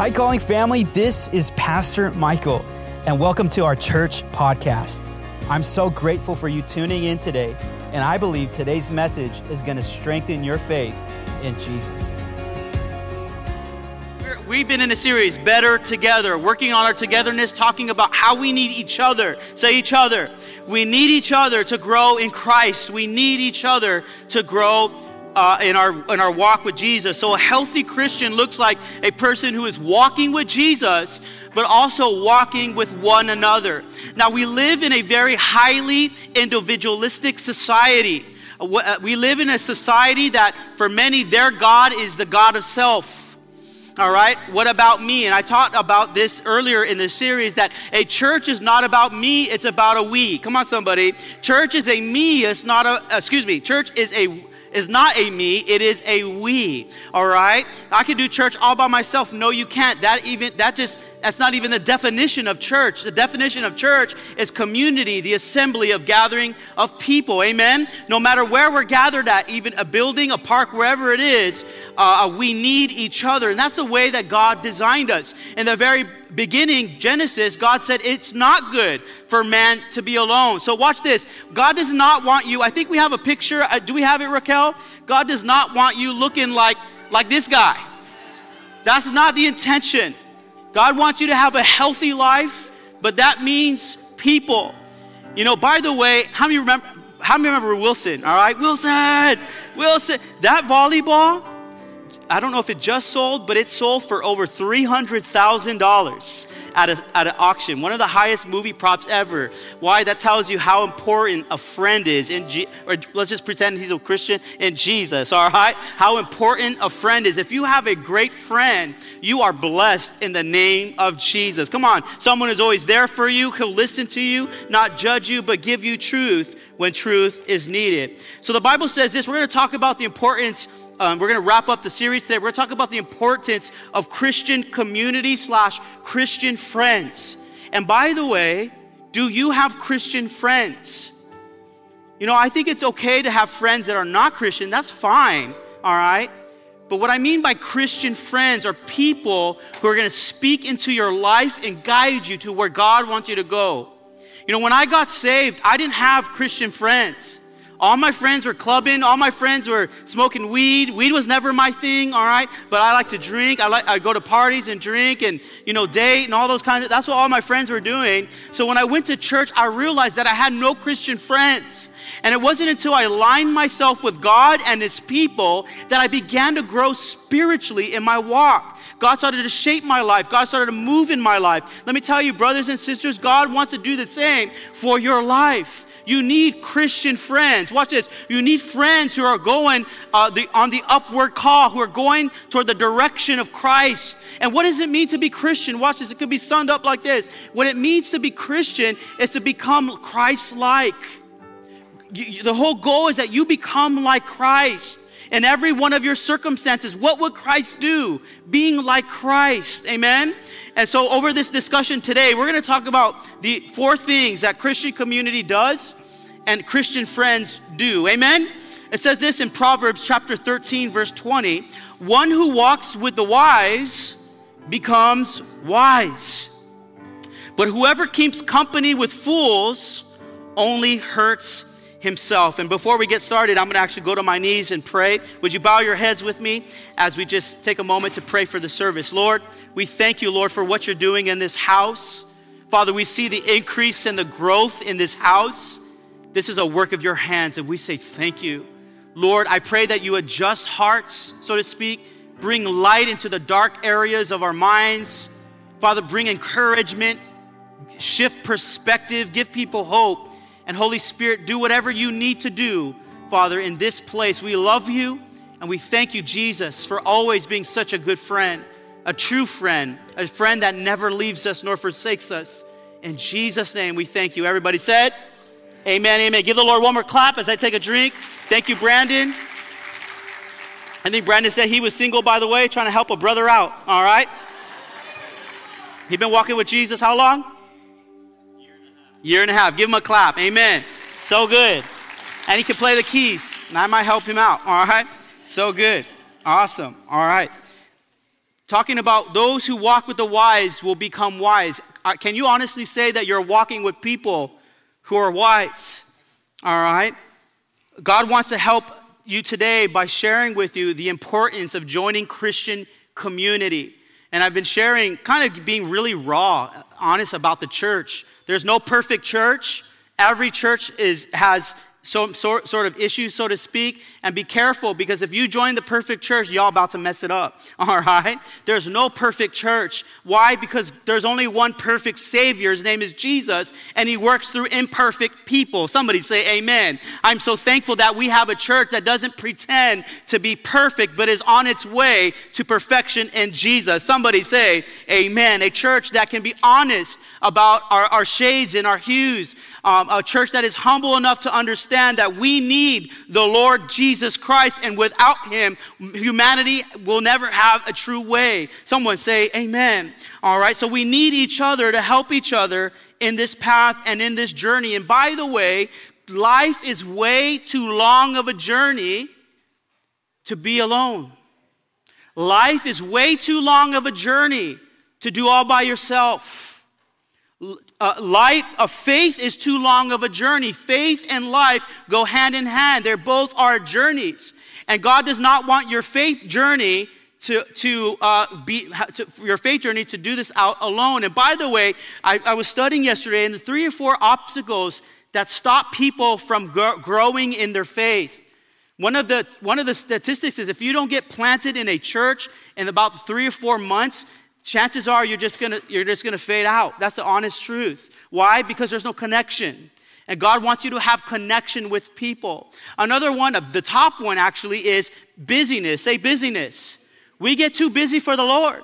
Hi, Calling family. This is Pastor Michael, and welcome to our church podcast. I'm so grateful for you tuning in today, and I believe today's message is going to strengthen your faith in Jesus. We've been in a series, Better Together, working on our togetherness, talking about how we need each other. Say each other. We need each other to grow in Christ. We need each other to grow uh, in our in our walk with Jesus. So a healthy Christian looks like a person who is walking with Jesus, but also walking with one another. Now we live in a very highly individualistic society. Uh, we live in a society that, for many, their God is the God of self. All right, what about me? And I talked about this earlier in the series that a church is not about me, it's about a we. Come on, somebody. Church is a me, it's not a, excuse me, church is a is not a me, it is a we. All right? I can do church all by myself. No, you can't. That even that just that's not even the definition of church. The definition of church is community, the assembly of gathering of people. Amen. No matter where we're gathered at, even a building, a park, wherever it is, uh, we need each other, and that's the way that God designed us. In the very beginning, Genesis, God said it's not good for man to be alone. So watch this. God does not want you. I think we have a picture. Uh, do we have it, Raquel? God does not want you looking like like this guy. That's not the intention. God wants you to have a healthy life, but that means people. You know, by the way, how many remember how many remember Wilson? All right, Wilson, Wilson. That volleyball, I don't know if it just sold, but it sold for over $300,000 at, at an auction. One of the highest movie props ever. Why? That tells you how important a friend is in G- or let's just pretend he's a Christian in Jesus, all right? How important a friend is. If you have a great friend, you are blessed in the name of Jesus. Come on, someone is always there for you, who'll listen to you, not judge you, but give you truth when truth is needed. So the Bible says this, we're going to talk about the importance um, we're going to wrap up the series today. We're going to talk about the importance of Christian community slash Christian friends. And by the way, do you have Christian friends? You know, I think it's okay to have friends that are not Christian. That's fine, all right? But what I mean by Christian friends are people who are going to speak into your life and guide you to where God wants you to go. You know, when I got saved, I didn't have Christian friends. All my friends were clubbing. All my friends were smoking weed. Weed was never my thing, all right? But I like to drink. I like I go to parties and drink and you know date and all those kinds of. That's what all my friends were doing. So when I went to church, I realized that I had no Christian friends. And it wasn't until I aligned myself with God and His people that I began to grow spiritually in my walk. God started to shape my life. God started to move in my life. Let me tell you, brothers and sisters, God wants to do the same for your life. You need Christian friends. Watch this. You need friends who are going uh, the, on the upward call, who are going toward the direction of Christ. And what does it mean to be Christian? Watch this. It could be summed up like this What it means to be Christian is to become Christ like. The whole goal is that you become like Christ in every one of your circumstances. What would Christ do? Being like Christ. Amen? And so, over this discussion today, we're going to talk about the four things that Christian community does and Christian friends do. Amen? It says this in Proverbs chapter 13, verse 20 One who walks with the wise becomes wise, but whoever keeps company with fools only hurts himself. And before we get started, I'm going to actually go to my knees and pray. Would you bow your heads with me as we just take a moment to pray for the service? Lord, we thank you, Lord, for what you're doing in this house. Father, we see the increase and the growth in this house. This is a work of your hands, and we say thank you. Lord, I pray that you adjust hearts, so to speak, bring light into the dark areas of our minds. Father, bring encouragement, shift perspective, give people hope and Holy Spirit, do whatever you need to do, Father, in this place. We love you and we thank you, Jesus, for always being such a good friend, a true friend, a friend that never leaves us nor forsakes us. In Jesus' name, we thank you. Everybody said, Amen, amen. Give the Lord one more clap as I take a drink. Thank you, Brandon. I think Brandon said he was single, by the way, trying to help a brother out. All right? He been walking with Jesus how long? Year and a half. Give him a clap. Amen. So good. And he can play the keys. And I might help him out. All right. So good. Awesome. All right. talking about those who walk with the wise will become wise. Uh, can you honestly say that you're walking with people who are wise? All right? God wants to help you today by sharing with you the importance of joining Christian community. And I've been sharing, kind of being really raw, honest about the church. There's no perfect church. Every church is, has some sort, sort of issues, so to speak. And be careful because if you join the perfect church, y'all about to mess it up. All right? There's no perfect church. Why? Because there's only one perfect Savior. His name is Jesus, and He works through imperfect people. Somebody say amen. I'm so thankful that we have a church that doesn't pretend to be perfect, but is on its way to perfection in Jesus. Somebody say amen. A church that can be honest about our, our shades and our hues, um, a church that is humble enough to understand that we need the Lord Jesus Christ, and without Him, humanity will never have a true way. Someone say, Amen. All right, so we need each other to help each other in this path and in this journey. And by the way, life is way too long of a journey to be alone. Life is way too long of a journey to do all by yourself uh, life of faith is too long of a journey. Faith and life go hand in hand. They're both our journeys. And God does not want your faith journey to, to uh, be to, your faith journey to do this out alone. And by the way, I, I was studying yesterday, and the three or four obstacles that stop people from gr- growing in their faith. One of, the, one of the statistics is if you don't get planted in a church in about three or four months, chances are you're just gonna you're just gonna fade out. That's the honest truth. Why? Because there's no connection. And god wants you to have connection with people. Another one the top one actually is busyness. Say busyness. We get too busy for the lord.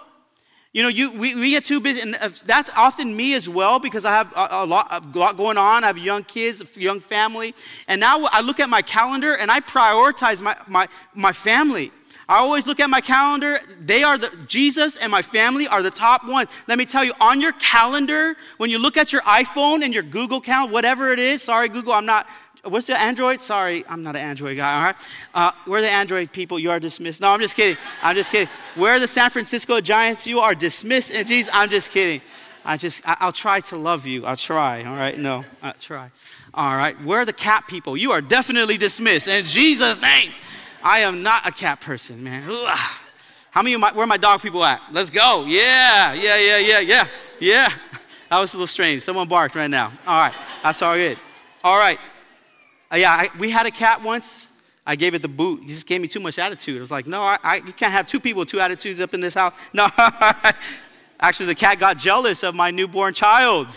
You know you we, we get too busy and uh, that's often me as well because i have a, a, lot, a lot going on. I have young kids a young family. And now i look at my calendar and i prioritize my my, my family I always look at my calendar. They are the, Jesus and my family are the top one. Let me tell you, on your calendar, when you look at your iPhone and your Google account, whatever it is, sorry, Google, I'm not, what's the Android? Sorry, I'm not an Android guy, all right? Uh, we're the Android people. You are dismissed. No, I'm just kidding. I'm just kidding. We're the San Francisco Giants. You are dismissed. And Jesus, I'm just kidding. I just, I, will try to love you. I'll try, all right? No, I'll try. All right. We're the cat people. You are definitely dismissed. In Jesus' name. I am not a cat person, man. How many of my, where are my dog people at? Let's go. Yeah, yeah, yeah, yeah, yeah, yeah. That was a little strange. Someone barked right now. All right, that's all good. All right. Uh, yeah, I, we had a cat once. I gave it the boot. He just gave me too much attitude. I was like, no, I, I, you can't have two people with two attitudes up in this house. No. Actually, the cat got jealous of my newborn child.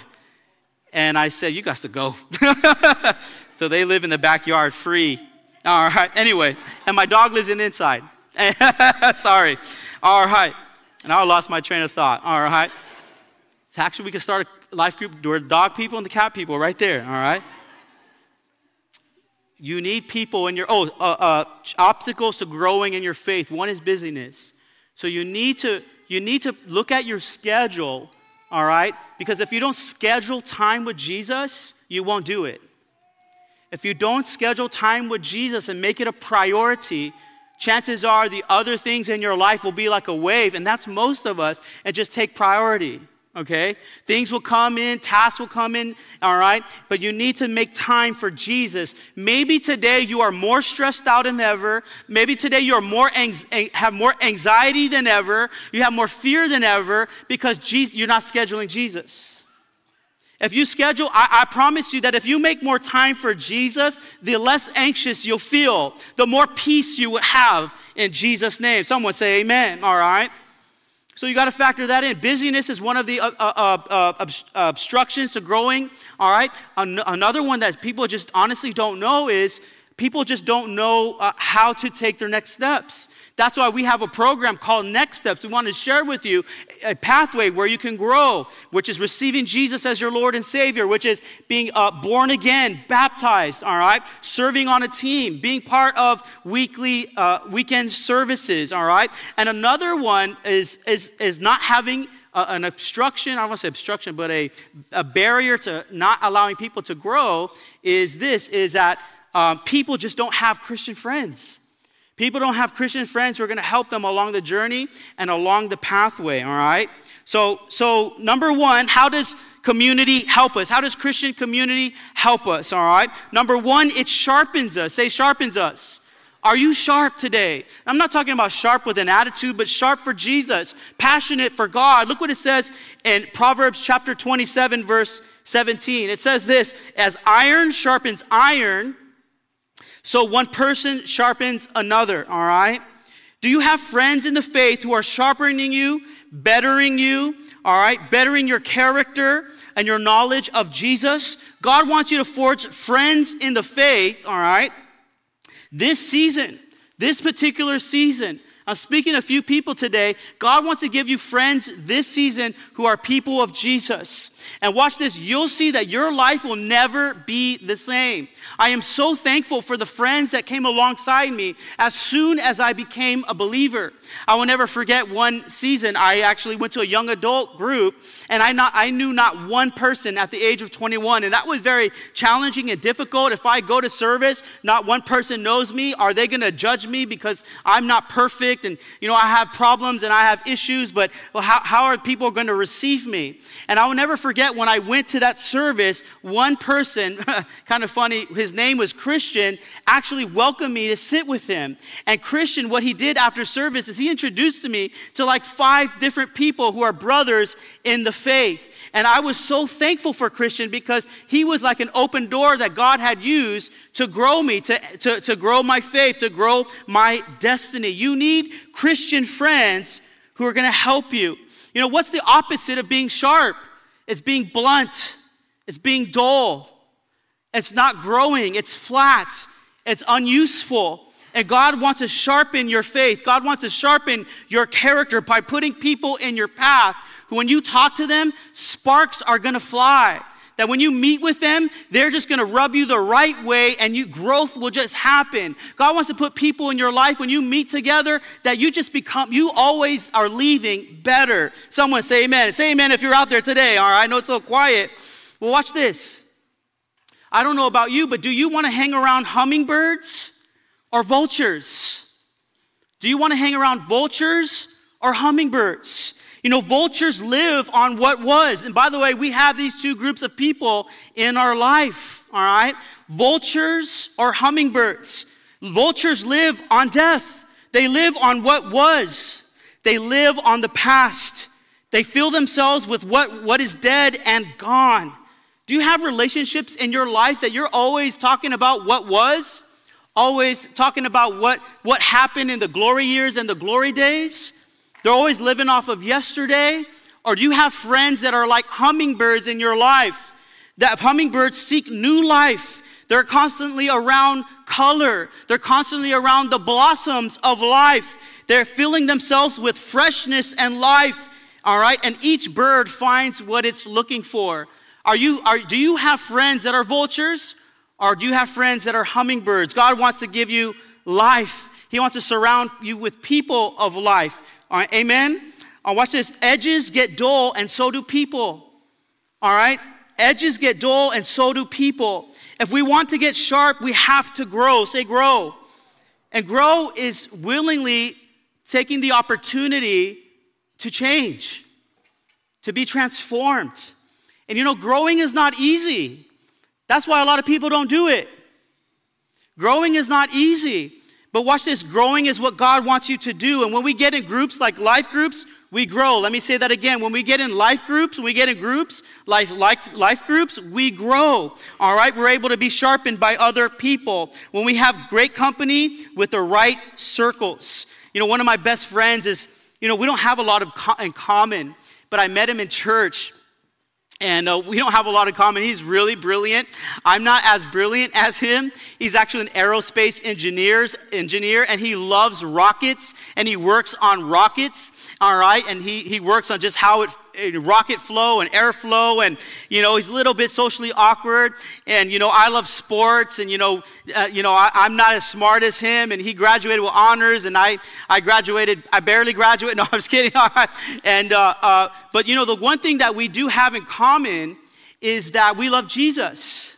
And I said, you got to go. so they live in the backyard free. All right. Anyway, and my dog lives in the inside. Sorry. All right. And I lost my train of thought. All right. So actually, we can start a life group where the dog people and the cat people right there. All right. You need people in your oh uh, uh, obstacles to growing in your faith. One is busyness. So you need to you need to look at your schedule. All right, because if you don't schedule time with Jesus, you won't do it. If you don't schedule time with Jesus and make it a priority, chances are the other things in your life will be like a wave, and that's most of us, and just take priority. Okay? Things will come in, tasks will come in, all right? But you need to make time for Jesus. Maybe today you are more stressed out than ever. Maybe today you are more have more anxiety than ever. You have more fear than ever because you're not scheduling Jesus. If you schedule, I, I, promise you that if you make more time for Jesus, the less anxious you'll feel, the more peace you will have in Jesus' name. Someone say amen, all right? So you got to factor that in. Busyness is one of the uh, uh, uh, uh obstructions to growing, all right? An- another one that people just honestly don't know is people just don't know uh, how to take their next steps. That's why we have a program called Next Steps. We want to share with you a pathway where you can grow, which is receiving Jesus as your Lord and Savior, which is being uh, born again, baptized, all right, serving on a team, being part of weekly uh, weekend services, all right. And another one is is is not having an obstruction, I don't want to say obstruction, but a, a barrier to not allowing people to grow is this, is that um, people just don't have Christian friends. People don't have Christian friends who are going to help them along the journey and along the pathway, all right? So, so number one, how does community help us? How does Christian community help us? All right. Number one, it sharpens us. Say, sharpens us. Are you sharp today? I'm not talking about sharp with an attitude, but sharp for Jesus, passionate for God. Look what it says in Proverbs chapter 27, verse 17. It says this As iron sharpens iron, so one person sharpens another, all right? Do you have friends in the faith who are sharpening you, bettering you, all right, bettering your character and your knowledge of Jesus? God wants you to forge friends in the faith, all right? This season, this particular season, I'm speaking to a few people today. God wants to give you friends this season who are people of Jesus. And watch this, you'll see that your life will never be the same. I am so thankful for the friends that came alongside me as soon as I became a believer. I will never forget one season. I actually went to a young adult group and I, not, I knew not one person at the age of 21. And that was very challenging and difficult. If I go to service, not one person knows me. Are they going to judge me because I'm not perfect and, you know, I have problems and I have issues, but well, how, how are people going to receive me? And I will never forget when I went to that service, one person, kind of funny, his name was Christian, actually welcomed me to sit with him. And Christian, what he did after service is he introduced me to like five different people who are brothers in the faith. And I was so thankful for Christian because he was like an open door that God had used to grow me, to, to, to grow my faith, to grow my destiny. You need Christian friends who are going to help you. You know, what's the opposite of being sharp? It's being blunt, it's being dull, it's not growing, it's flat, it's unuseful. And God wants to sharpen your faith. God wants to sharpen your character by putting people in your path who, when you talk to them, sparks are gonna fly. That when you meet with them, they're just gonna rub you the right way and you growth will just happen. God wants to put people in your life when you meet together that you just become, you always are leaving better. Someone say amen. Say amen if you're out there today, all right? I know it's a little quiet. Well, watch this. I don't know about you, but do you wanna hang around hummingbirds or vultures? Do you wanna hang around vultures or hummingbirds? You know, vultures live on what was. And by the way, we have these two groups of people in our life, all right? Vultures or hummingbirds. Vultures live on death, they live on what was, they live on the past. They fill themselves with what, what is dead and gone. Do you have relationships in your life that you're always talking about what was? Always talking about what, what happened in the glory years and the glory days? They're always living off of yesterday? Or do you have friends that are like hummingbirds in your life? That hummingbirds seek new life. They're constantly around color. They're constantly around the blossoms of life. They're filling themselves with freshness and life. All right? And each bird finds what it's looking for. Are you, are, do you have friends that are vultures? Or do you have friends that are hummingbirds? God wants to give you life. He wants to surround you with people of life. All right, amen? Uh, watch this. Edges get dull, and so do people. All right? Edges get dull, and so do people. If we want to get sharp, we have to grow. Say, grow. And grow is willingly taking the opportunity to change, to be transformed. And you know, growing is not easy. That's why a lot of people don't do it. Growing is not easy. But watch this growing is what God wants you to do. And when we get in groups like life groups, we grow. Let me say that again. When we get in life groups, when we get in groups, life, life, life groups, we grow. All right? We're able to be sharpened by other people. When we have great company with the right circles. You know, one of my best friends is, you know, we don't have a lot of co- in common, but I met him in church and uh, we don't have a lot in common. He's really brilliant. I'm not as brilliant as him. He's actually an aerospace engineers, engineer, and he loves rockets, and he works on rockets, all right? And he, he works on just how it rocket flow and airflow and you know he's a little bit socially awkward. And you know i love sports and you know uh, you know I, am not as smart as him. And he graduated with honors and i i graduated i barely graduated. No i'm just kidding. And uh, uh, but you know the one thing that we do have in common is that we love jesus.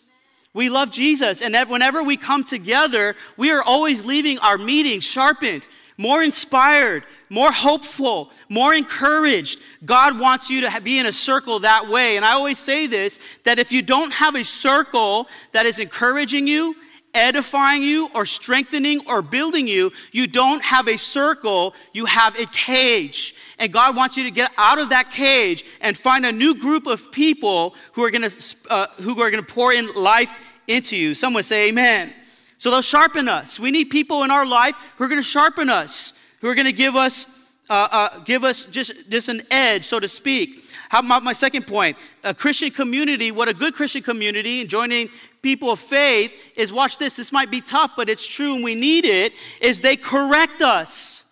We love Jesus. And that whenever we come together, we are always leaving our meetings sharpened, more inspired, more hopeful, more encouraged. God wants you to be in a circle that way. And I always say this that if you don't have a circle that is encouraging you, edifying you, or strengthening or building you, you don't have a circle, you have a cage. And God wants you to get out of that cage and find a new group of people who are to uh, who are to pour in life into you. Someone say amen. So they'll sharpen us. We need people in our life who are going to sharpen us, who are going to give us uh, uh, give us just, just an edge, so to speak. How about my second point? A Christian community, what a good Christian community, and joining people of faith is watch this, this might be tough, but it's true and we need it, is they correct us.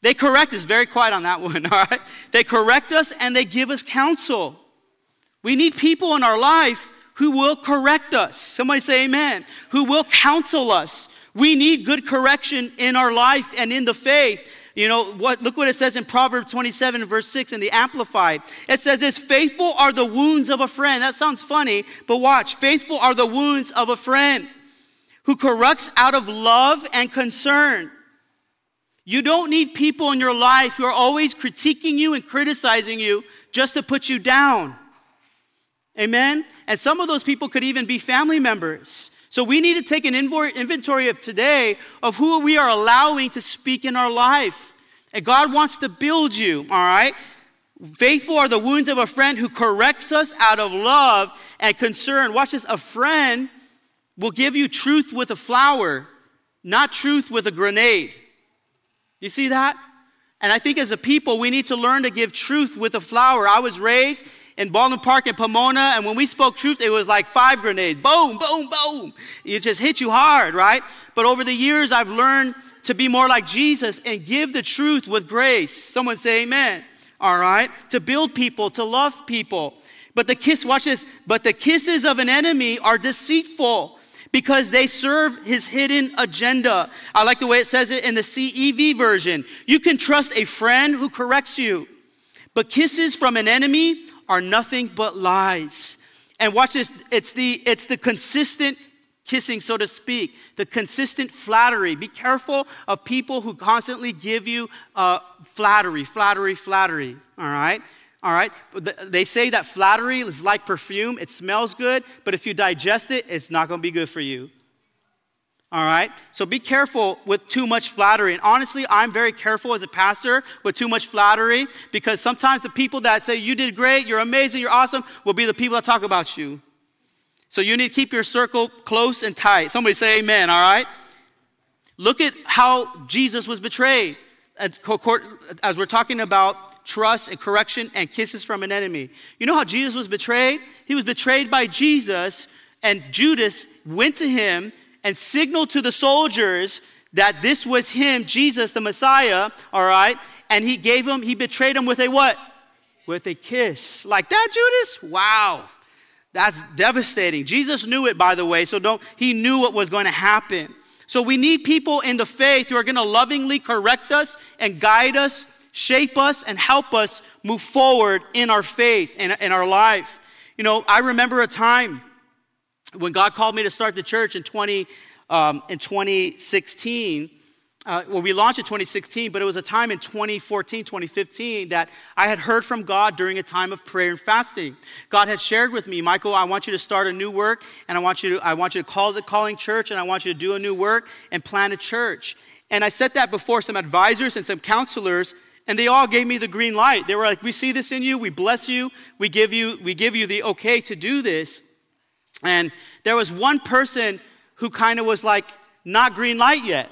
They correct us, very quiet on that one, all right? They correct us and they give us counsel. We need people in our life who will correct us. Somebody say amen. Who will counsel us. We need good correction in our life and in the faith. You know, what, look what it says in Proverbs 27, verse 6 in the Amplified. It says this Faithful are the wounds of a friend. That sounds funny, but watch. Faithful are the wounds of a friend who corrects out of love and concern. You don't need people in your life who are always critiquing you and criticizing you just to put you down. Amen? And some of those people could even be family members. So we need to take an inventory of today of who we are allowing to speak in our life. And God wants to build you, all right? Faithful are the wounds of a friend who corrects us out of love and concern. Watch this a friend will give you truth with a flower, not truth with a grenade. You see that? And I think as a people, we need to learn to give truth with a flower. I was raised in Baldwin Park in Pomona, and when we spoke truth, it was like five grenades boom, boom, boom. It just hit you hard, right? But over the years, I've learned to be more like Jesus and give the truth with grace. Someone say amen. All right? To build people, to love people. But the kiss, watch this, but the kisses of an enemy are deceitful because they serve his hidden agenda. I like the way it says it in the CEV version. You can trust a friend who corrects you, but kisses from an enemy are nothing but lies. And watch this, it's the, it's the consistent kissing, so to speak, the consistent flattery. Be careful of people who constantly give you uh, flattery, flattery, flattery, all right? All right? They say that flattery is like perfume. It smells good, but if you digest it, it's not to be good for you. All right? So be careful with too much flattery. And honestly, I'm very careful as a pastor with too much flattery because sometimes the people that say, You did great, you're amazing, you're awesome, will be the people that talk about you. So you need to keep your circle close and tight. Somebody say amen, all right? Look at how Jesus was betrayed. As we're talking about trust, and correction, and kisses from an enemy. You know how Jesus was betrayed? He was betrayed by Jesus, and Judas went to him and signaled to the soldiers that this was him, Jesus, the Messiah, all right? And he gave him, he betrayed him with a what? With a kiss. Like that, Judas? Wow. That's devastating. Jesus knew it, by the way, so don't, he knew what was going to happen. So we need people in the faith who are going to lovingly correct us and guide us shape us and help us move forward in our faith and in our life. You know, I remember a time when God called me to start the church in 20 um, in 2016. Uh, well, we launched in 2016, but it was a time in 2014, 2015 that I had heard from God during a time of prayer and fasting. God had shared with me, Michael, I want you to start a new work, and I want you to, I want you to call the calling church, and I want you to do a new work and plant a church. And I set that before some advisors and some counselors, and they all gave me the green light. They were like, "We see this in you. We bless you. We give you we give you the okay to do this." And there was one person who kind of was like, "Not green light yet."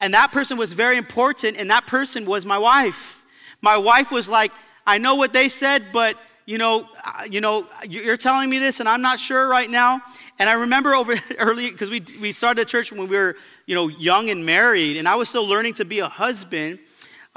And that person was very important, and that person was my wife. My wife was like, "I know what they said, but you know, you know, you're telling me this, and I'm not sure right now." And I remember over early because we we started a church when we were, you know, young and married, and I was still learning to be a husband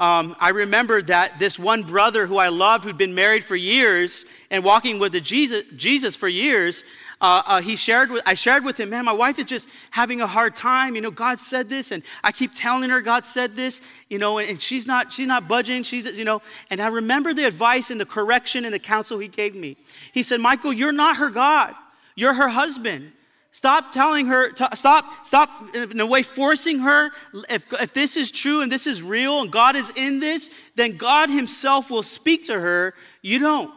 um, I remember that this one brother who I loved, who'd been married for years and walking with the Jesus, Jesus for years, uh, uh, he shared with, I shared with him, man, my wife is just having a hard time. You know, God said this, and I keep telling her God said this, you know, and, and she's not, she's not budging. She's, you know, and I remember the advice and the correction and the counsel he gave me. He said, Michael, you're not her God. You're her husband. Stop telling her, stop, stop in a way forcing her. If, if this is true and this is real and God is in this, then God Himself will speak to her. You don't.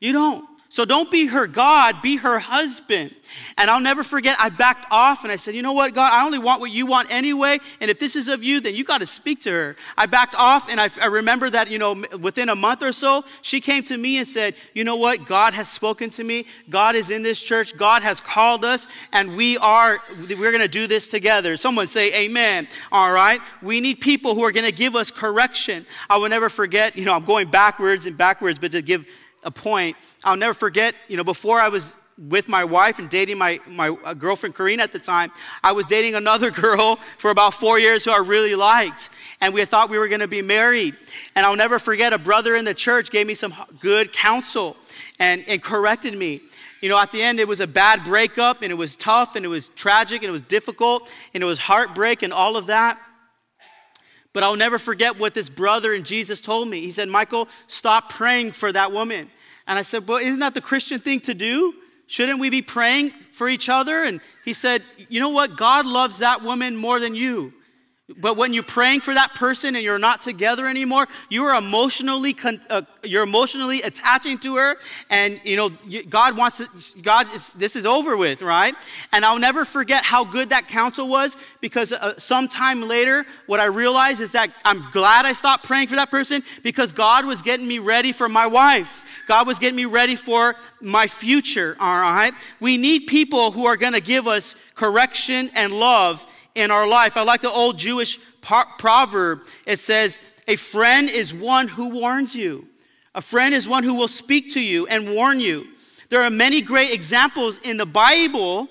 You don't. So don't be her God, be her husband. And I'll never forget, I backed off and I said, You know what, God, I only want what you want anyway. And if this is of you, then you got to speak to her. I backed off and I, I, remember that, you know, within a month or so, she came to me and said, You know what, God has spoken to me. God is in this church. God has called us and we are, we're going to do this together. Someone say, Amen. All right. We need people who are going to give us correction. I will never forget, you know, I'm going backwards and backwards, but to give a point. I'll never forget, you know, before I was with my wife and dating my, my uh, girlfriend Karina at the time, I was dating another girl for about four years who I really liked. And we thought we were going to be married. And I'll never forget a brother in the church gave me some good counsel and, and corrected me. You know, at the end, it was a bad breakup and it was tough and it was tragic and it was difficult and it was heartbreak and all of that. But I'll never forget what this brother in Jesus told me. He said, Michael, stop praying for that woman. And I said, Well, isn't that the Christian thing to do? Shouldn't we be praying for each other? And he said, You know what? God loves that woman more than you. But when you're praying for that person and you're not together anymore, you are emotionally uh, you're emotionally attaching to her, and you know God wants to, God is this is over with, right? And I'll never forget how good that counsel was because uh, sometime later, what I realized is that I'm glad I stopped praying for that person because God was getting me ready for my wife. God was getting me ready for my future, all right? We need people who are going to give us correction and love in our life. I like the old Jewish proverb. It says, A friend is one who warns you. A friend is one who will speak to you and warn you. There are many great examples in the Bible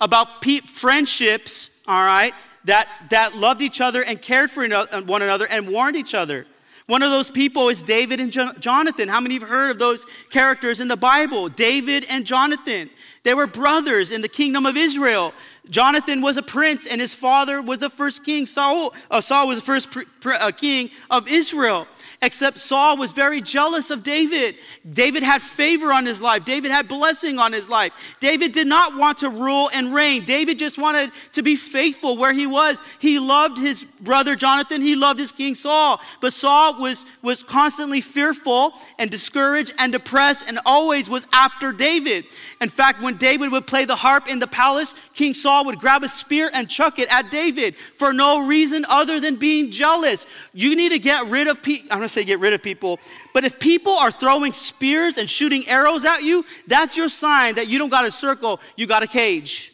about pe- friendships, all right, that, that loved each other and cared for uh, one another and warned each other. One of those people is David and Jonathan. How many have heard of those characters in the Bible? David and Jonathan. They were brothers in the kingdom of Israel. Jonathan was a prince, and his father was the first king. Saul, uh, Saul was the first pr- pr- uh, king of Israel. Except Saul was very jealous of David. David had favor on his life. David had blessing on his life. David did not want to rule and reign. David just wanted to be faithful where he was. He loved his brother Jonathan. He loved his king Saul. But Saul was, was constantly fearful and discouraged and depressed and always was after David. In fact, when David would play the harp in the palace, King Saul would grab a spear and chuck it at David for no reason other than being jealous. You need to get rid of people. I'm going to say get rid of people, but if people are throwing spears and shooting arrows at you, that's your sign that you don't got a circle, you got a cage.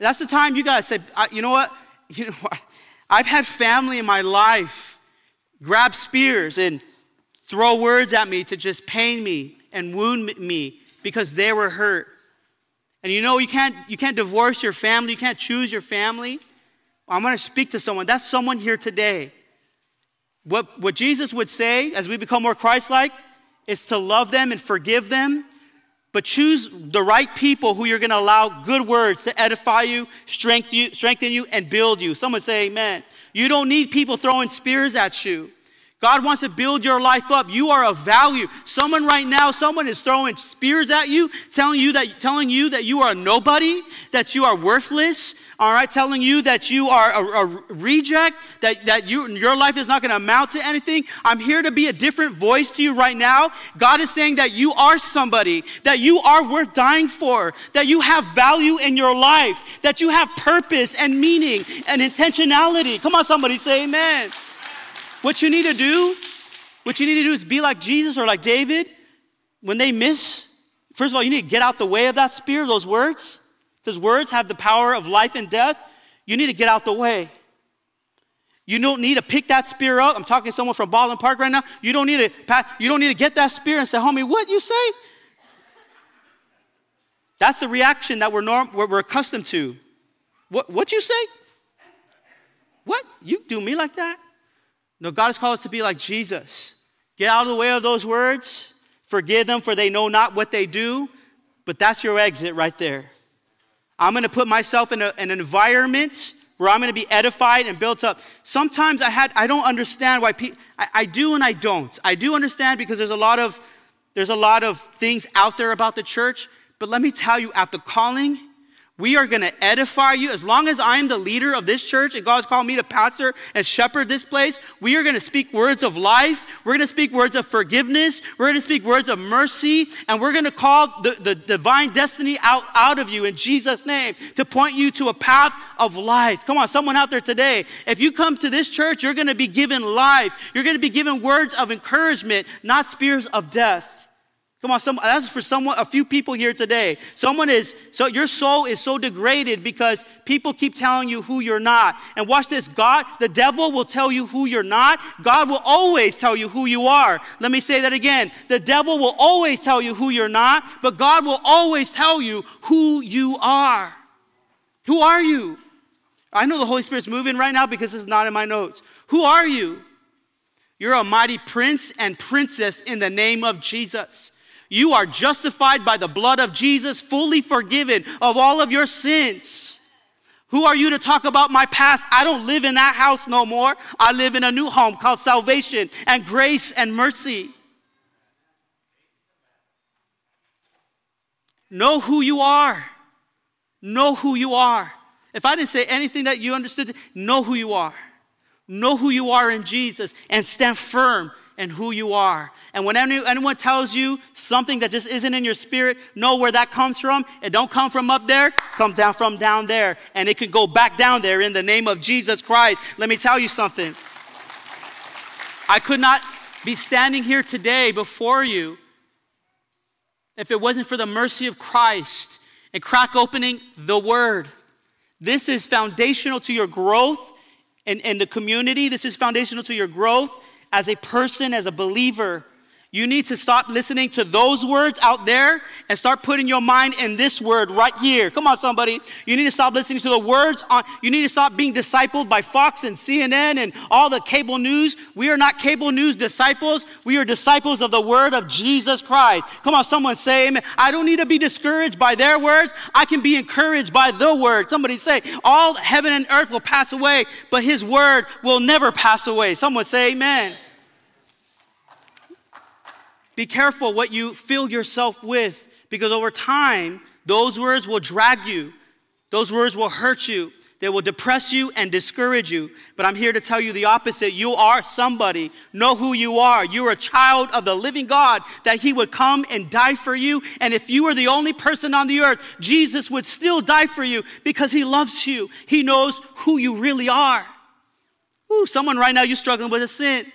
That's the time you got to say, you know what? You know what? I've had family in my life grab spears and throw words at me to just pain me and wound me because they were hurt. And you know, you can't, you can't divorce your family, you can't choose your family. I'm going to speak to someone. That's someone here today. What, what Jesus would say as we become more Christ like is to love them and forgive them, but choose the right people who you're going to allow good words to edify you, strengthen you, strengthen you, and build you. Someone say amen. You don't need people throwing spears at you. God wants to build your life up. You are of value. Someone right now, someone is throwing spears at you, telling you that telling you that you are nobody, that you are worthless, all right, telling you that you are a, a reject, that, that you, your life is not going to amount to anything. I'm here to be a different voice to you right now. God is saying that you are somebody, that you are worth dying for, that you have value in your life, that you have purpose and meaning and intentionality. Come on, somebody say amen. What you need to do, what you need to do is be like Jesus or like David. When they miss, first of all, you need to get out the way of that spear, those words, because words have the power of life and death. You need to get out the way. You don't need to pick that spear up. I'm talking to someone from Baldwin Park right now. You don't need to, you don't need to get that spear and say, homie, what you say? That's the reaction that we're, norm, we're accustomed to. What, what you say? What? You do me like that? No, God has called us to be like Jesus. Get out of the way of those words. Forgive them, for they know not what they do. But that's your exit right there. I'm going to put myself in, a, an environment where I'm going to be edified and built up. Sometimes I had I don't understand why people I, I do and I don't. I do understand because there's a lot of there's a lot of things out there about the church, But let me tell you, at the calling, we are going to edify you. As long as I'm the leader of this church and God's called me to pastor and shepherd this place, we are going to speak words of life. We're going to speak words of forgiveness. We're going to speak words of mercy. And we're going to call the, the divine destiny out, out of you in Jesus' name to point you to a path of life. Come on, someone out there today. If you come to this church, you're going to be given life. You're going to be given words of encouragement, not spears of death. Come on, some, that's for someone, a few people here today. Someone is, so your soul is so degraded because people keep telling you who you're not. And watch this God, the devil will tell you who you're not. God will always tell you who you are. Let me say that again. The devil will always tell you who you're not, but God will always tell you who you are. Who are you? I know the Holy Spirit's moving right now because it's not in my notes. Who are you? You're a mighty prince and princess in the name of Jesus. You are justified by the blood of Jesus, fully forgiven of all of your sins. Who are you to talk about my past? I don't live in that house no more. I live in a new home called salvation and grace and mercy. Know who you are. Know who you are. If I didn't say anything that you understood, know who you are. Know who you are in Jesus and stand firm and who you are. And when anyone tells you something that just isn't in your spirit, know where that comes from. It don't come from up there, comes down from down there. And it can go back down there in the name of Jesus Christ. Let me tell you something. I could not be standing here today before you if it wasn't for the mercy of Christ and crack opening the word. This is foundational to your growth and, in the community. This is foundational to your growth as a person, as a believer, you need to stop listening to those words out there and start putting your mind in this word right here. Come on, somebody. You need to stop listening to the words on, you need to stop being discipled by Fox and CNN and all the cable news. We are not cable news disciples. We are disciples of the word of Jesus Christ. Come on, someone say amen. I don't need to be discouraged by their words. I can be encouraged by the word. Somebody say, all heaven and earth will pass away, but his word will never pass away. Someone say amen. Be careful what you fill yourself with because over time, those words will drag you, those words will hurt you. They will depress you and discourage you. But I'm here to tell you the opposite. You are somebody. Know who you are. You're a child of the living God, that He would come and die for you. And if you were the only person on the earth, Jesus would still die for you because He loves you. He knows who you really are. Ooh, someone right now, you're struggling with a sin.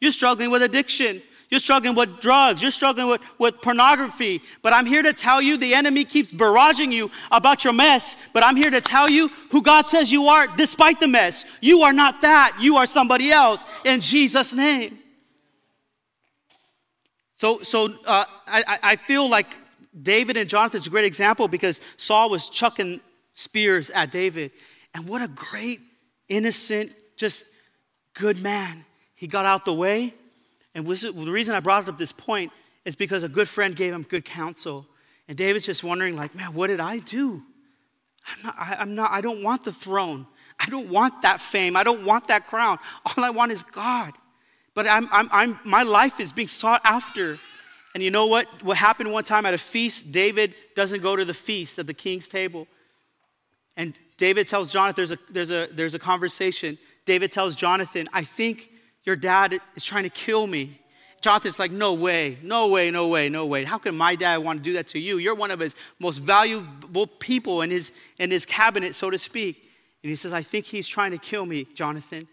You're struggling with addiction. You're struggling with drugs. You're struggling with, with pornography. But I'm here to tell you the enemy keeps barraging you about your mess. But I'm here to tell you who God says you are despite the mess. You are not that. You are somebody else in Jesus' name. So, so uh, I, I feel like David and Jonathan's a great example because Saul was chucking spears at David. And what a great, innocent, just good man. He got out the way and the reason I brought up this point is because a good friend gave him good counsel. And David's just wondering, like, man, what did I do? I'm not, I, I'm not, I don't want the throne. I don't want that fame. I don't want that crown. All I want is God. But I'm, I'm, I'm, my life is being sought after. And you know what? What happened one time at a feast, David doesn't go to the feast at the king's table. And David tells Jonathan, there's a, there's a, there's a conversation. David tells Jonathan, I think your dad is trying to kill me. Jonathan's like, No way, no way, no way, no way. How can my dad want to do that to you? You're one of his most valuable people in his, in his cabinet, so to speak. And he says, I think he's trying to kill me, Jonathan.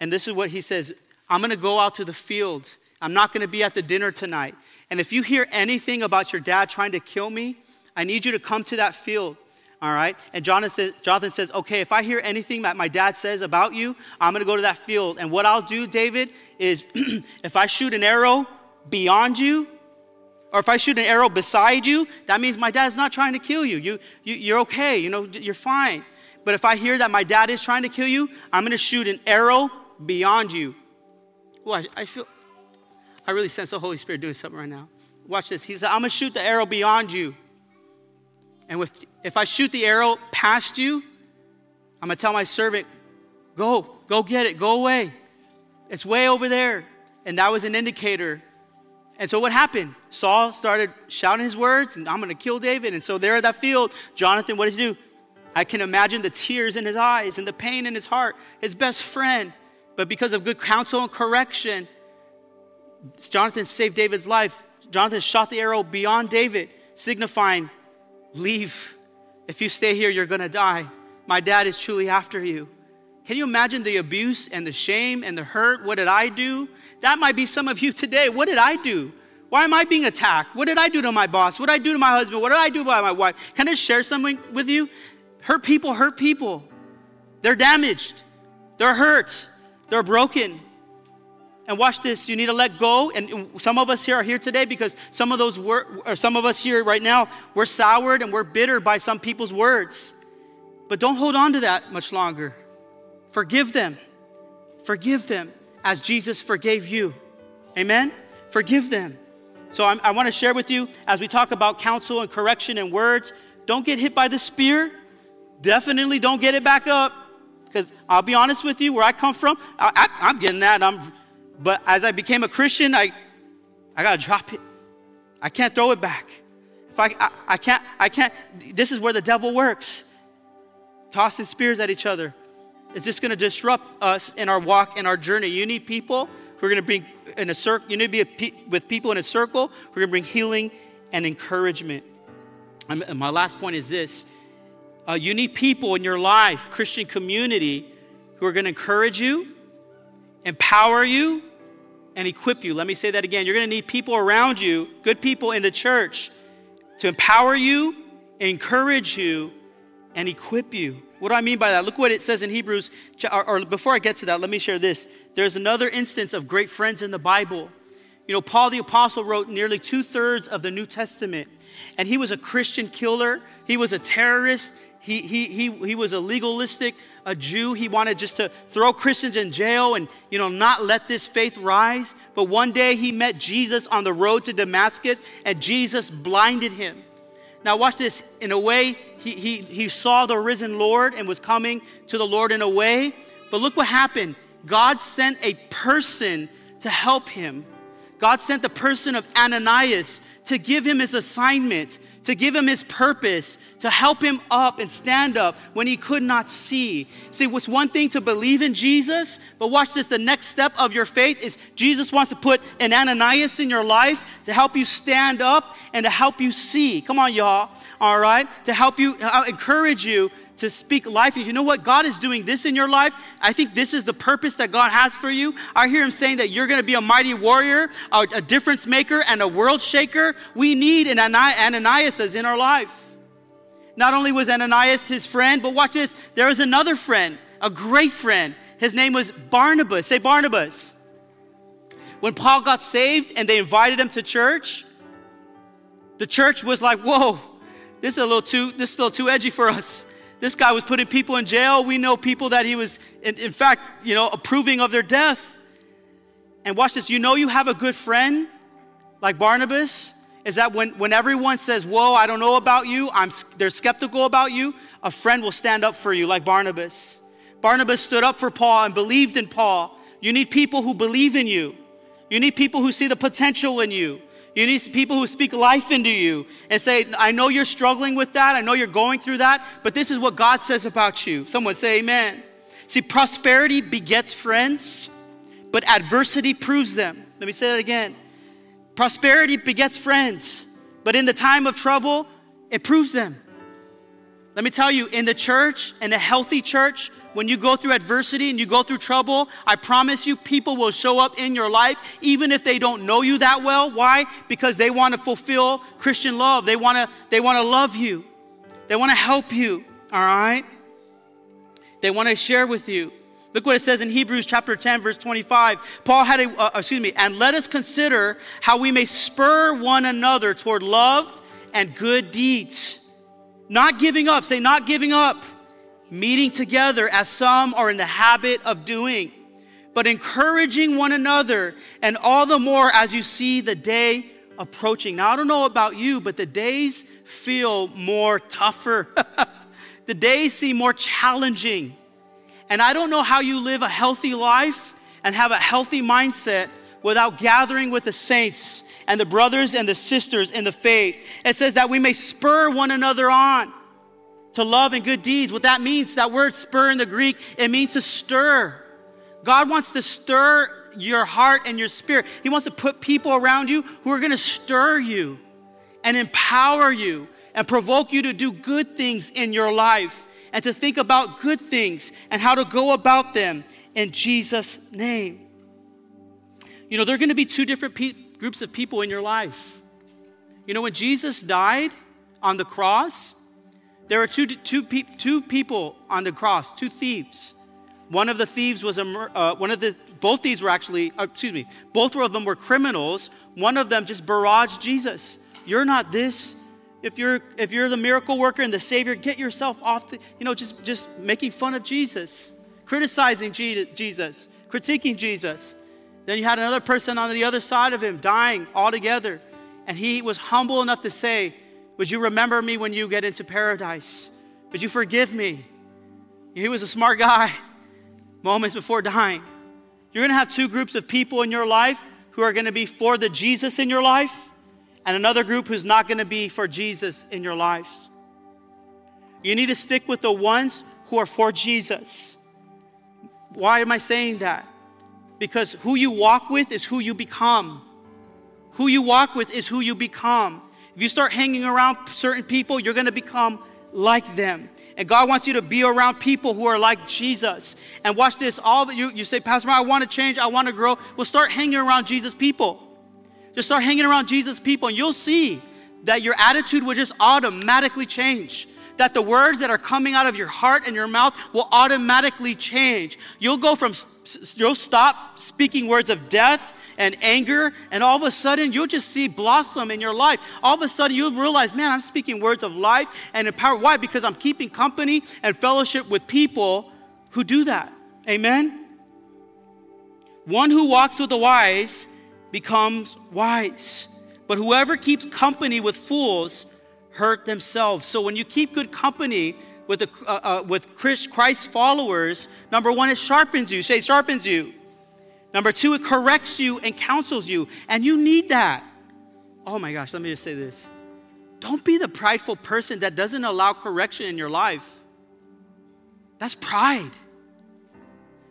And this is what he says I'm going to go out to the field. I'm not going to be at the dinner tonight. And if you hear anything about your dad trying to kill me, I need you to come to that field all right? And Jonathan, Jonathan says, okay, if I hear anything that my dad says about you, I'm gonna go to that field. And what I'll do, David, is if I shoot an arrow beyond you, or if I shoot an arrow beside you, that means my dad's not trying to kill you. You, you you're okay, you know, you're fine. But if I hear that my dad is trying to kill you, I'm gonna shoot an arrow beyond you. Well, I, I feel, I really sense the Holy Spirit doing something right now. Watch this. He said, I'm gonna shoot the arrow beyond you. And with, if I shoot the arrow past you, I'm going to tell my servant, go, go get it, go away. It's way over there. And that was an indicator. And so what happened? Saul started shouting his words, and I'm going to kill David. And so there at that field, Jonathan, what does he do? I can imagine the tears in his eyes and the pain in his heart, his best friend. But because of good counsel and correction, Jonathan saved David's life. Jonathan shot the arrow beyond David, signifying, Leave. If you stay here, you're going to die. My dad is truly after you. Can you imagine the abuse and the shame and the hurt? What did I do? That might be some of you today. What did I do? Why am I being attacked? What did I do to my boss? What did I do to my husband? What did I do by my wife? Can I share something with you? Hurt people hurt people. They're damaged. They're hurt. They're broken. And watch this, you need to let go. And some of us here are here today because some of those wor- or some of us here right now, we're soured and we're bitter by some people's words. But don't hold on to that much longer. Forgive them. Forgive them as Jesus forgave you. Amen? Forgive them. So I'm, i want to share with you as we talk about counsel and correction and words, don't get hit by the spear. Definitely don't get it back up. Because I'll be honest with you, where I come from, I, am getting that. I'm, but as I became a Christian, I, I got to drop it. I can't throw it back. If I, I, I can't, I can't, this is where the devil works. Tossing spears at each other. It's just going to disrupt us in our walk, in our journey. You need people who are going to bring in a circle. You need to be a, with people in a circle who are going to bring healing and encouragement. And my last point is this: uh, you need people in your life, Christian community, who are going to encourage you, empower you, and equip you. Let me say that again. You're going to need people around you, good people in the church, to empower you, encourage you, and equip you. What do I mean by that? Look what it says in Hebrews. Or, or, before I get to that, let me share this. There's another instance of great friends in the Bible. You know, Paul the Apostle wrote nearly two thirds of the New Testament, and he was a Christian killer. He was a terrorist. He, he, he, he was a legalistic a Jew. He wanted just to throw Christians in jail and, you know, not let this faith rise. But one day he met Jesus on the road to Damascus, and Jesus blinded him. Now, watch this. In a way, he, he, he saw the risen Lord and was coming to the Lord in a way. But look what happened God sent a person to help him. God sent the person of Ananias to give him his assignment, to give him his purpose, to help him up and stand up when he could not see. See, what's one thing to believe in Jesus, but watch this the next step of your faith is Jesus wants to put an Ananias in your life to help you stand up and to help you see. Come on, y'all. All right? To help you, uh, encourage you to speak life. And You know what? God is doing this in your life. I think this is the purpose that God has for you. I hear Him saying that you're going to be a mighty warrior, a, a difference maker, and a world shaker. We need an Ananias as in our life. Not only was Ananias his friend, but watch this. There was another friend, a great friend. His name was Barnabas. Say Barnabas. When Paul got saved and they invited him to church, the church was like, whoa, this is a little too, this is a little too edgy for us. This guy was putting people in jail. We know people that he was, in, in fact, you know, approving of their death. And watch this. You know you have a good friend like Barnabas is that when, when everyone says, Whoa, I don't know about you, I'm, they're skeptical about you, a friend will stand up for you like Barnabas. Barnabas stood up for Paul and believed in Paul. You need people who believe in you. You need people who see the potential in you. You need people who speak life into you and say, I know you're struggling with that. I know you're going through that, but this is what God says about you. Someone say, Amen. See, prosperity begets friends, but adversity proves them. Let me say that again. Prosperity begets friends, but in the time of trouble, it proves them. Let me tell you, in the church, in a healthy church, when you go through adversity and you go through trouble, I promise you, people will show up in your life, even if they don't know you that well. Why? Because they want to fulfill Christian love. They want to, they want to love you. They want to help you. All right? They want to share with you. Look what it says in Hebrews chapter 10, verse 25. Paul had a, uh, excuse me, and let us consider how we may spur one another toward love and good deeds. Not giving up, say, not giving up. Meeting together as some are in the habit of doing, but encouraging one another, and all the more as you see the day approaching. Now, I don't know about you, but the days feel more tougher. the days seem more challenging. And I don't know how you live a healthy life and have a healthy mindset without gathering with the saints and the brothers and the sisters in the faith. It says that we may spur one another on to love and good deeds. What that means, that word spur in the Greek, it means to stir. God wants to stir your heart and your spirit. He wants to put people around you who are going to stir you and empower you and provoke you to do good things in your life and to think about good things and how to go about them in Jesus' name. You know, there are going to be two different pe- groups of people in your life. You know, when Jesus died on the cross, there were two, two, pe- two people on the cross, two thieves. One of the thieves was a, uh, one of the, both these were actually, uh, excuse me, both of them were criminals. One of them just barraged Jesus. You're not this. If you're, if you're the miracle worker and the Savior, get yourself off the, you know, just, just making fun of Jesus, criticizing Jesus, critiquing Jesus. Then you had another person on the other side of him dying altogether. And he was humble enough to say, Would you remember me when you get into paradise? Would you forgive me? He was a smart guy moments before dying. You're going to have two groups of people in your life who are going to be for the Jesus in your life, and another group who's not going to be for Jesus in your life. You need to stick with the ones who are for Jesus. Why am I saying that? Because who you walk with is who you become. Who you walk with is who you become. If you start hanging around certain people, you're going to become like them. And God wants you to be around people who are like Jesus. And watch this. All that you, you say, Pastor, I want to change, I want to grow. Well, start hanging around Jesus people. Just start hanging around Jesus people, and you'll see that your attitude will just automatically change. That the words that are coming out of your heart and your mouth will automatically change. You'll go from, you'll stop speaking words of death and anger, and all of a sudden you'll just see blossom in your life. All of a sudden you'll realize, man, I'm speaking words of life and empower. Why? Because I'm keeping company and fellowship with people who do that. Amen? One who walks with the wise becomes wise, but whoever keeps company with fools hurt themselves. So when you keep good company, with, the, uh, uh, with Christ followers, number one, it sharpens you. Say, sharpens you. Number two, it corrects you and counsels you, and you need that. Oh my gosh, let me just say this. Don't be the prideful person that doesn't allow correction in your life. That's pride.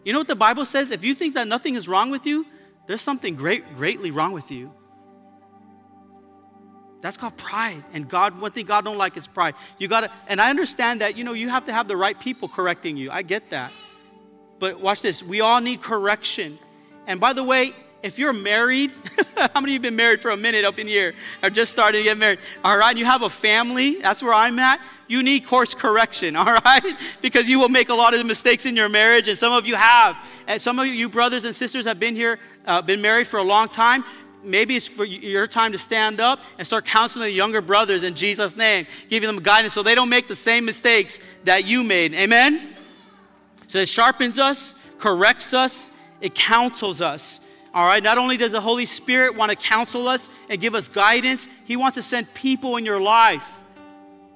You know what the Bible says? If you think that nothing is wrong with you, there's something great, greatly wrong with you. That's called pride. And God, one thing God don't like is pride. You gotta, and I understand that, you know, you have to have the right people correcting you. I get that. But watch this. We all need correction. And by the way, if you're married, how many of you have been married for a minute up in here or just started to get married? All right, you have a family, that's where I'm at. You need course correction, all right? Because you will make a lot of mistakes in your marriage, and some of you have. And some of you, you brothers and sisters, have been here, uh, been married for a long time. Maybe it's for your time to stand up and start counseling the younger brothers in Jesus' name, giving them guidance so they don't make the same mistakes that you made. Amen? So it sharpens us, corrects us, it counsels us. All right, not only does the Holy Spirit want to counsel us and give us guidance, He wants to send people in your life,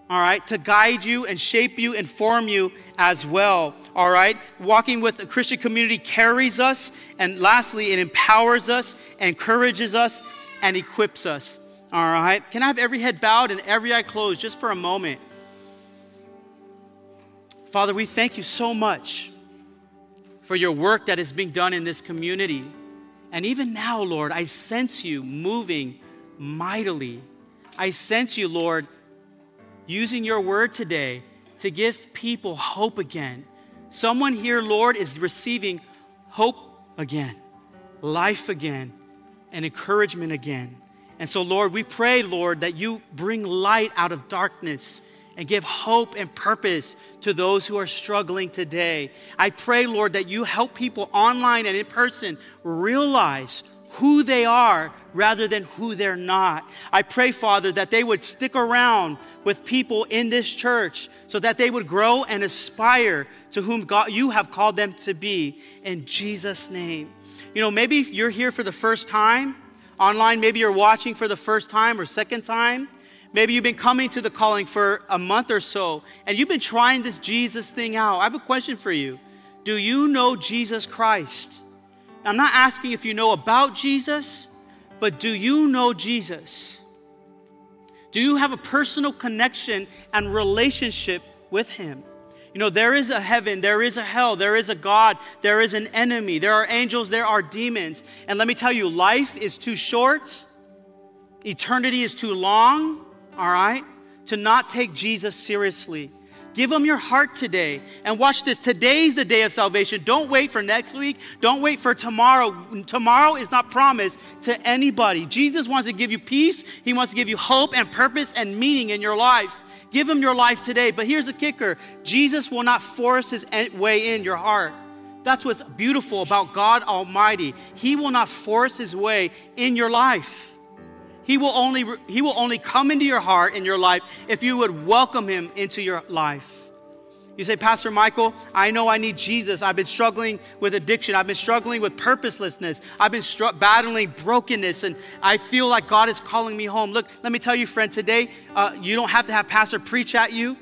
all right, to guide you and shape you and form you as well. All right, walking with a Christian community carries us, and lastly, it empowers us, encourages us, and equips us. All right, can I have every head bowed and every eye closed just for a moment? Father, we thank you so much for your work that is being done in this community. And even now, Lord, I sense you moving mightily. I sense you, Lord, using your word today to give people hope again. Someone here, Lord, is receiving hope again, life again, and encouragement again. And so, Lord, we pray, Lord, that you bring light out of darkness and give hope and purpose to those who are struggling today. I pray, Lord, that you help people online and in person realize who they are rather than who they're not. I pray, Father, that they would stick around with people in this church so that they would grow and aspire to whom God, you have called them to be in Jesus' name. You know, maybe you're here for the first time online, maybe you're watching for the first time or second time. Maybe you've been coming to the calling for a month or so and you've been trying this Jesus thing out. I have a question for you. Do you know Jesus Christ? I'm not asking if you know about Jesus, but do you know Jesus? Do you have a personal connection and relationship with Him? You know, there is a heaven, there is a hell, there is a God, there is an enemy, there are angels, there are demons. And let me tell you, life is too short, eternity is too long, all right, to not take Jesus seriously. Give him your heart today. And watch this. Today's the day of salvation. Don't wait for next week. Don't wait for tomorrow. Tomorrow is not promised to anybody. Jesus wants to give you peace. He wants to give you hope and purpose and meaning in your life. Give him your life today. But here's the kicker Jesus will not force his way in your heart. That's what's beautiful about God Almighty. He will not force his way in your life. He will only, he will only come into your heart in your life if you would welcome him into your life. You say, Pastor Michael, I know I need Jesus. I've been struggling with addiction. I've been struggling with purposelessness. I've been str- battling brokenness, and I feel like God is calling me home. Look, let me tell you, friend, today uh, you don't have to have Pastor preach at you,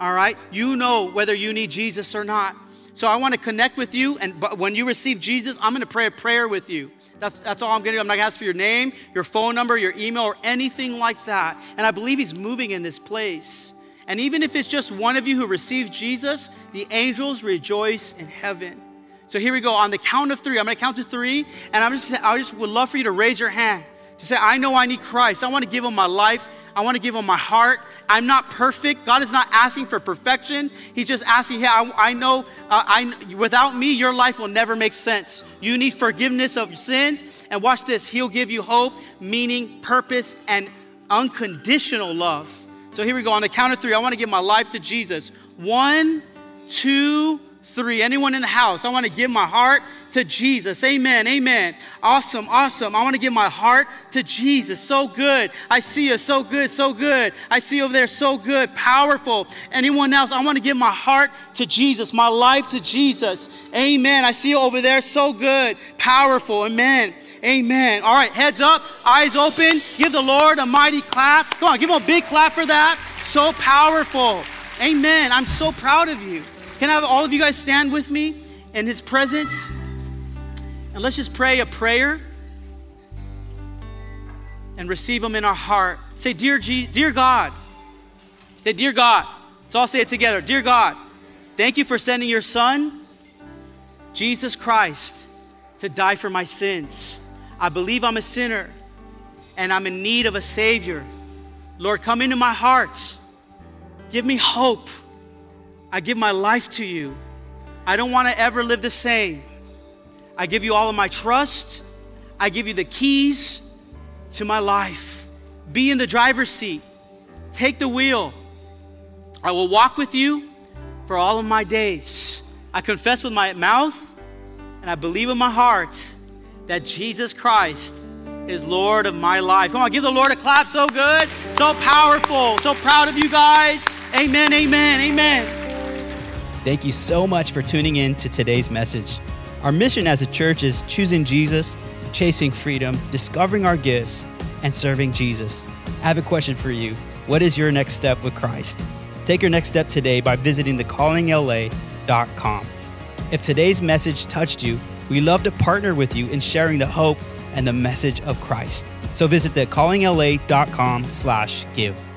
all right? You know whether you need Jesus or not. So I want to connect with you, and but when you receive Jesus, I'm going to pray a prayer with you. That's, that's all I'm going to do. I'm not going to ask for your name, your phone number, your email, or anything like that. And I believe He's moving in this place. And even if it's just one of you who receives Jesus, the angels rejoice in heaven. So here we go. On the count of three, I'm going to count to three, and I'm just, I just would love for you to raise your hand to say, I know I need Christ. I want to give Him my life. I want to give him my heart. I'm not perfect. God is not asking for perfection. He's just asking, yeah, I, I know uh, I, without me, your life will never make sense. You need forgiveness of your sins. And watch this, He'll give you hope, meaning, purpose, and unconditional love. So here we go. On the count of three, I want to give my life to Jesus. One, two, three. Anyone in the house, I want to give my heart to Jesus. Amen. Amen. Awesome. Awesome. I want to give my heart to Jesus. So good. I see you. So good. So good. I see you over there. So good. Powerful. Anyone else? I want to give my heart to Jesus, my life to Jesus. Amen. I see you over there. So good. Powerful. Amen. Amen. All right, heads up, eyes open. Give the Lord a mighty clap. Come on, give him a big clap for that. So powerful. Amen. I'm so proud of you. Can I have all of you guys stand with me in his presence? And let's just pray a prayer and receive him in our heart. Say, Dear, Dear God. Say, Dear God. Let's all say it together. Dear God, thank you for sending your son, Jesus Christ, to die for my sins. I believe I'm a sinner and I'm in need of a Savior. Lord, come into my heart. Give me hope. I give my life to you. I don't want to ever live the same. I give you all of my trust. I give you the keys to my life. Be in the driver's seat. Take the wheel. I will walk with you for all of my days. I confess with my mouth and I believe in my heart that Jesus Christ is Lord of my life. Come on, give the Lord a clap. So good, so powerful, so proud of you guys. Amen, amen, amen. Thank you so much for tuning in to today's message. Our mission as a church is choosing Jesus, chasing freedom, discovering our gifts, and serving Jesus. I have a question for you. What is your next step with Christ? Take your next step today by visiting thecallingla.com. If today's message touched you, we love to partner with you in sharing the hope and the message of Christ. So visit thecallingla.com slash give.